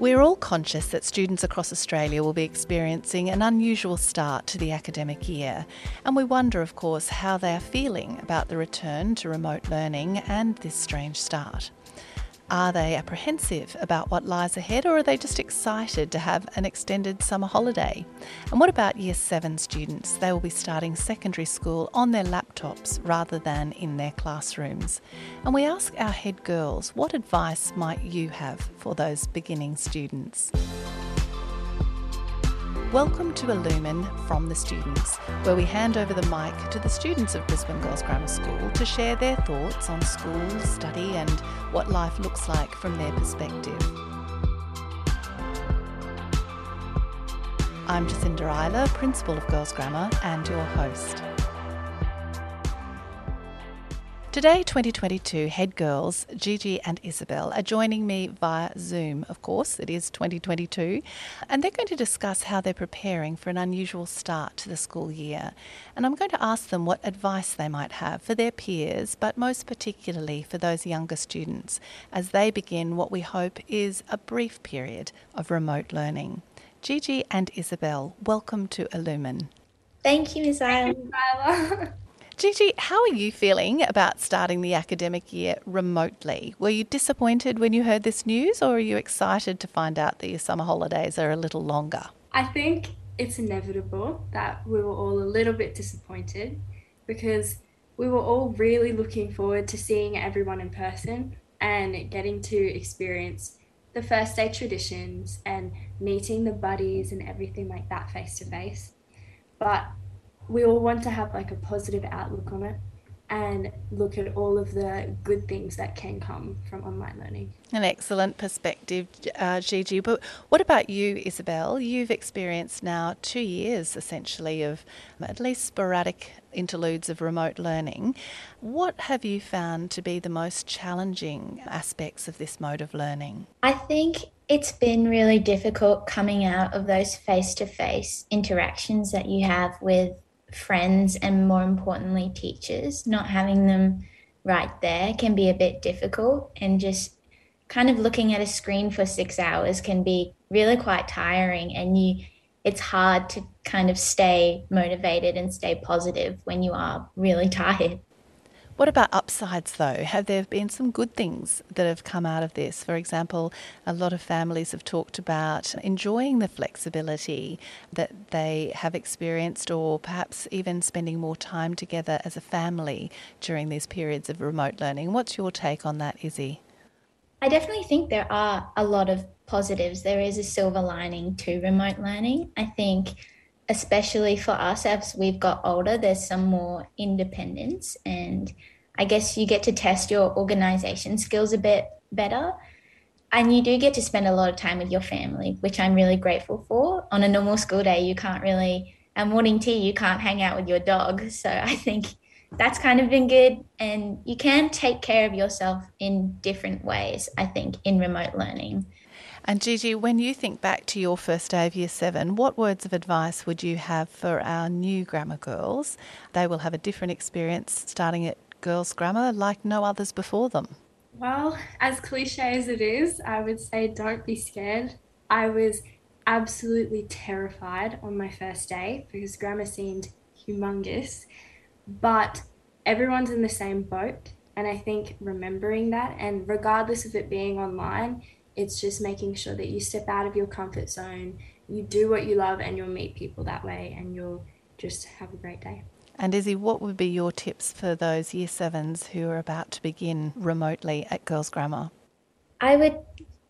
We're all conscious that students across Australia will be experiencing an unusual start to the academic year, and we wonder, of course, how they are feeling about the return to remote learning and this strange start. Are they apprehensive about what lies ahead or are they just excited to have an extended summer holiday? And what about Year 7 students? They will be starting secondary school on their laptops rather than in their classrooms. And we ask our head girls, what advice might you have for those beginning students? Welcome to Illumine from the students, where we hand over the mic to the students of Brisbane Girls Grammar School to share their thoughts on school, study, and what life looks like from their perspective. I'm Jacinda Euler, Principal of Girls Grammar, and your host. Today, 2022, head girls Gigi and Isabel are joining me via Zoom. Of course, it is 2022, and they're going to discuss how they're preparing for an unusual start to the school year. And I'm going to ask them what advice they might have for their peers, but most particularly for those younger students as they begin what we hope is a brief period of remote learning. Gigi and Isabel, welcome to Illumine. Thank you, Ms. Euler. Gigi, how are you feeling about starting the academic year remotely? Were you disappointed when you heard this news, or are you excited to find out that your summer holidays are a little longer? I think it's inevitable that we were all a little bit disappointed because we were all really looking forward to seeing everyone in person and getting to experience the first day traditions and meeting the buddies and everything like that face to face. But we all want to have like a positive outlook on it and look at all of the good things that can come from online learning. An excellent perspective, uh, Gigi. But what about you, Isabel? You've experienced now two years essentially of at least sporadic interludes of remote learning. What have you found to be the most challenging aspects of this mode of learning? I think it's been really difficult coming out of those face to face interactions that you have with friends and more importantly teachers. Not having them right there can be a bit difficult and just kind of looking at a screen for 6 hours can be really quite tiring and you it's hard to kind of stay motivated and stay positive when you are really tired what about upsides though? Have there been some good things that have come out of this? For example, a lot of families have talked about enjoying the flexibility that they have experienced, or perhaps even spending more time together as a family during these periods of remote learning. What's your take on that, Izzy? I definitely think there are a lot of positives. There is a silver lining to remote learning. I think especially for us as we've got older, there's some more independence. And I guess you get to test your organization skills a bit better. And you do get to spend a lot of time with your family, which I'm really grateful for. On a normal school day, you can't really, and morning tea, you can't hang out with your dog. So I think that's kind of been good. And you can take care of yourself in different ways, I think, in remote learning. And Gigi, when you think back to your first day of year seven, what words of advice would you have for our new grammar girls? They will have a different experience starting at girls' grammar like no others before them. Well, as cliche as it is, I would say don't be scared. I was absolutely terrified on my first day because grammar seemed humongous, but everyone's in the same boat. And I think remembering that, and regardless of it being online, it's just making sure that you step out of your comfort zone, you do what you love, and you'll meet people that way, and you'll just have a great day. And Izzy, what would be your tips for those year sevens who are about to begin remotely at Girls Grammar? I would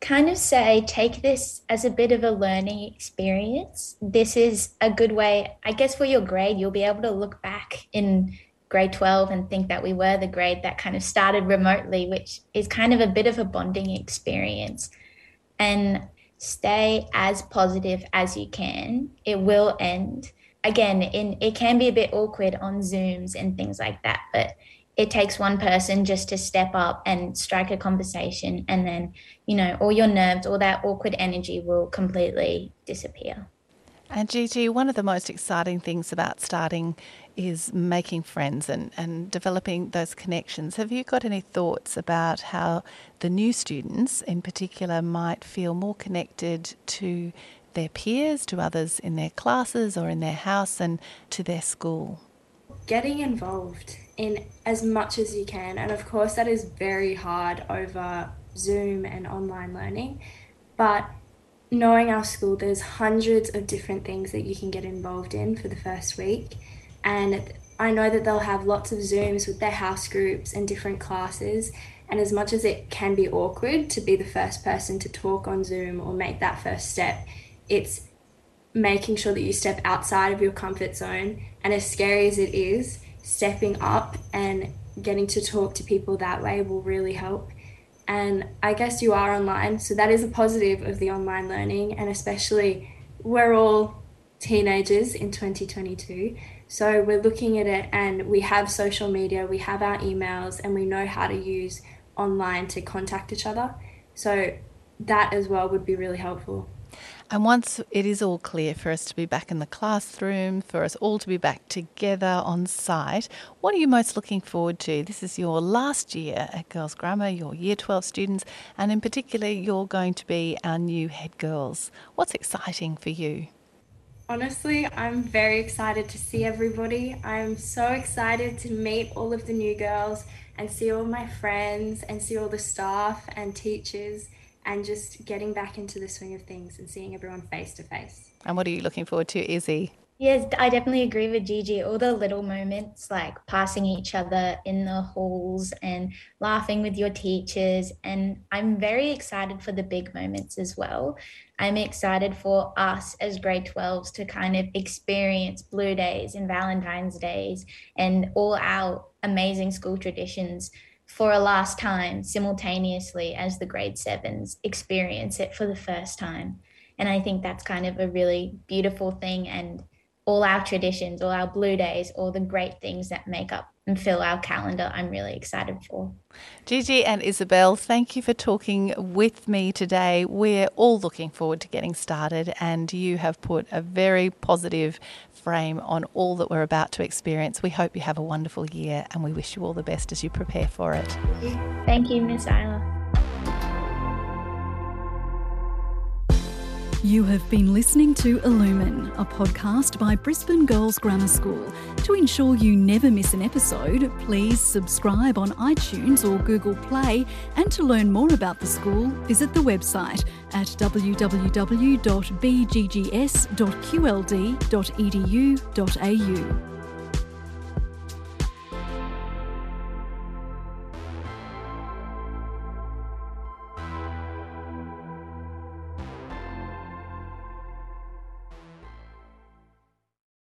kind of say take this as a bit of a learning experience. This is a good way, I guess, for your grade, you'll be able to look back in grade 12 and think that we were the grade that kind of started remotely, which is kind of a bit of a bonding experience. And stay as positive as you can. It will end. Again, in it can be a bit awkward on Zooms and things like that, but it takes one person just to step up and strike a conversation and then, you know, all your nerves, all that awkward energy will completely disappear. And Gigi, one of the most exciting things about starting is making friends and, and developing those connections. Have you got any thoughts about how the new students in particular might feel more connected to their peers, to others in their classes or in their house, and to their school? Getting involved in as much as you can, and of course, that is very hard over Zoom and online learning, but knowing our school, there's hundreds of different things that you can get involved in for the first week. And I know that they'll have lots of Zooms with their house groups and different classes. And as much as it can be awkward to be the first person to talk on Zoom or make that first step, it's making sure that you step outside of your comfort zone. And as scary as it is, stepping up and getting to talk to people that way will really help and I guess you are online. So that is a positive of the online learning, and especially we're all teenagers in 2022. So we're looking at it and we have social media, we have our emails, and we know how to use online to contact each other. So that as well would be really helpful. And once it is all clear for us to be back in the classroom, for us all to be back together on site, what are you most looking forward to? This is your last year at Girls Grammar, your Year 12 students, and in particular, you're going to be our new head girls. What's exciting for you? Honestly, I'm very excited to see everybody. I'm so excited to meet all of the new girls and see all my friends and see all the staff and teachers and just getting back into the swing of things and seeing everyone face to face. And what are you looking forward to, Izzy? Yes, I definitely agree with Gigi. All the little moments like passing each other in the halls and laughing with your teachers. And I'm very excited for the big moments as well. I'm excited for us as grade 12s to kind of experience Blue Days and Valentine's Days and all our amazing school traditions for a last time simultaneously as the grade sevens experience it for the first time. And I think that's kind of a really beautiful thing. And all our traditions, all our blue days, all the great things that make up and fill our calendar, I'm really excited for. Gigi and Isabel, thank you for talking with me today. We're all looking forward to getting started, and you have put a very positive frame on all that we're about to experience. We hope you have a wonderful year, and we wish you all the best as you prepare for it. Thank you, Miss Euler. You have been listening to Illumine, a podcast by Brisbane Girls Grammar School. To ensure you never miss an episode, please subscribe on iTunes or Google Play. And to learn more about the school, visit the website at www.bggs.qld.edu.au.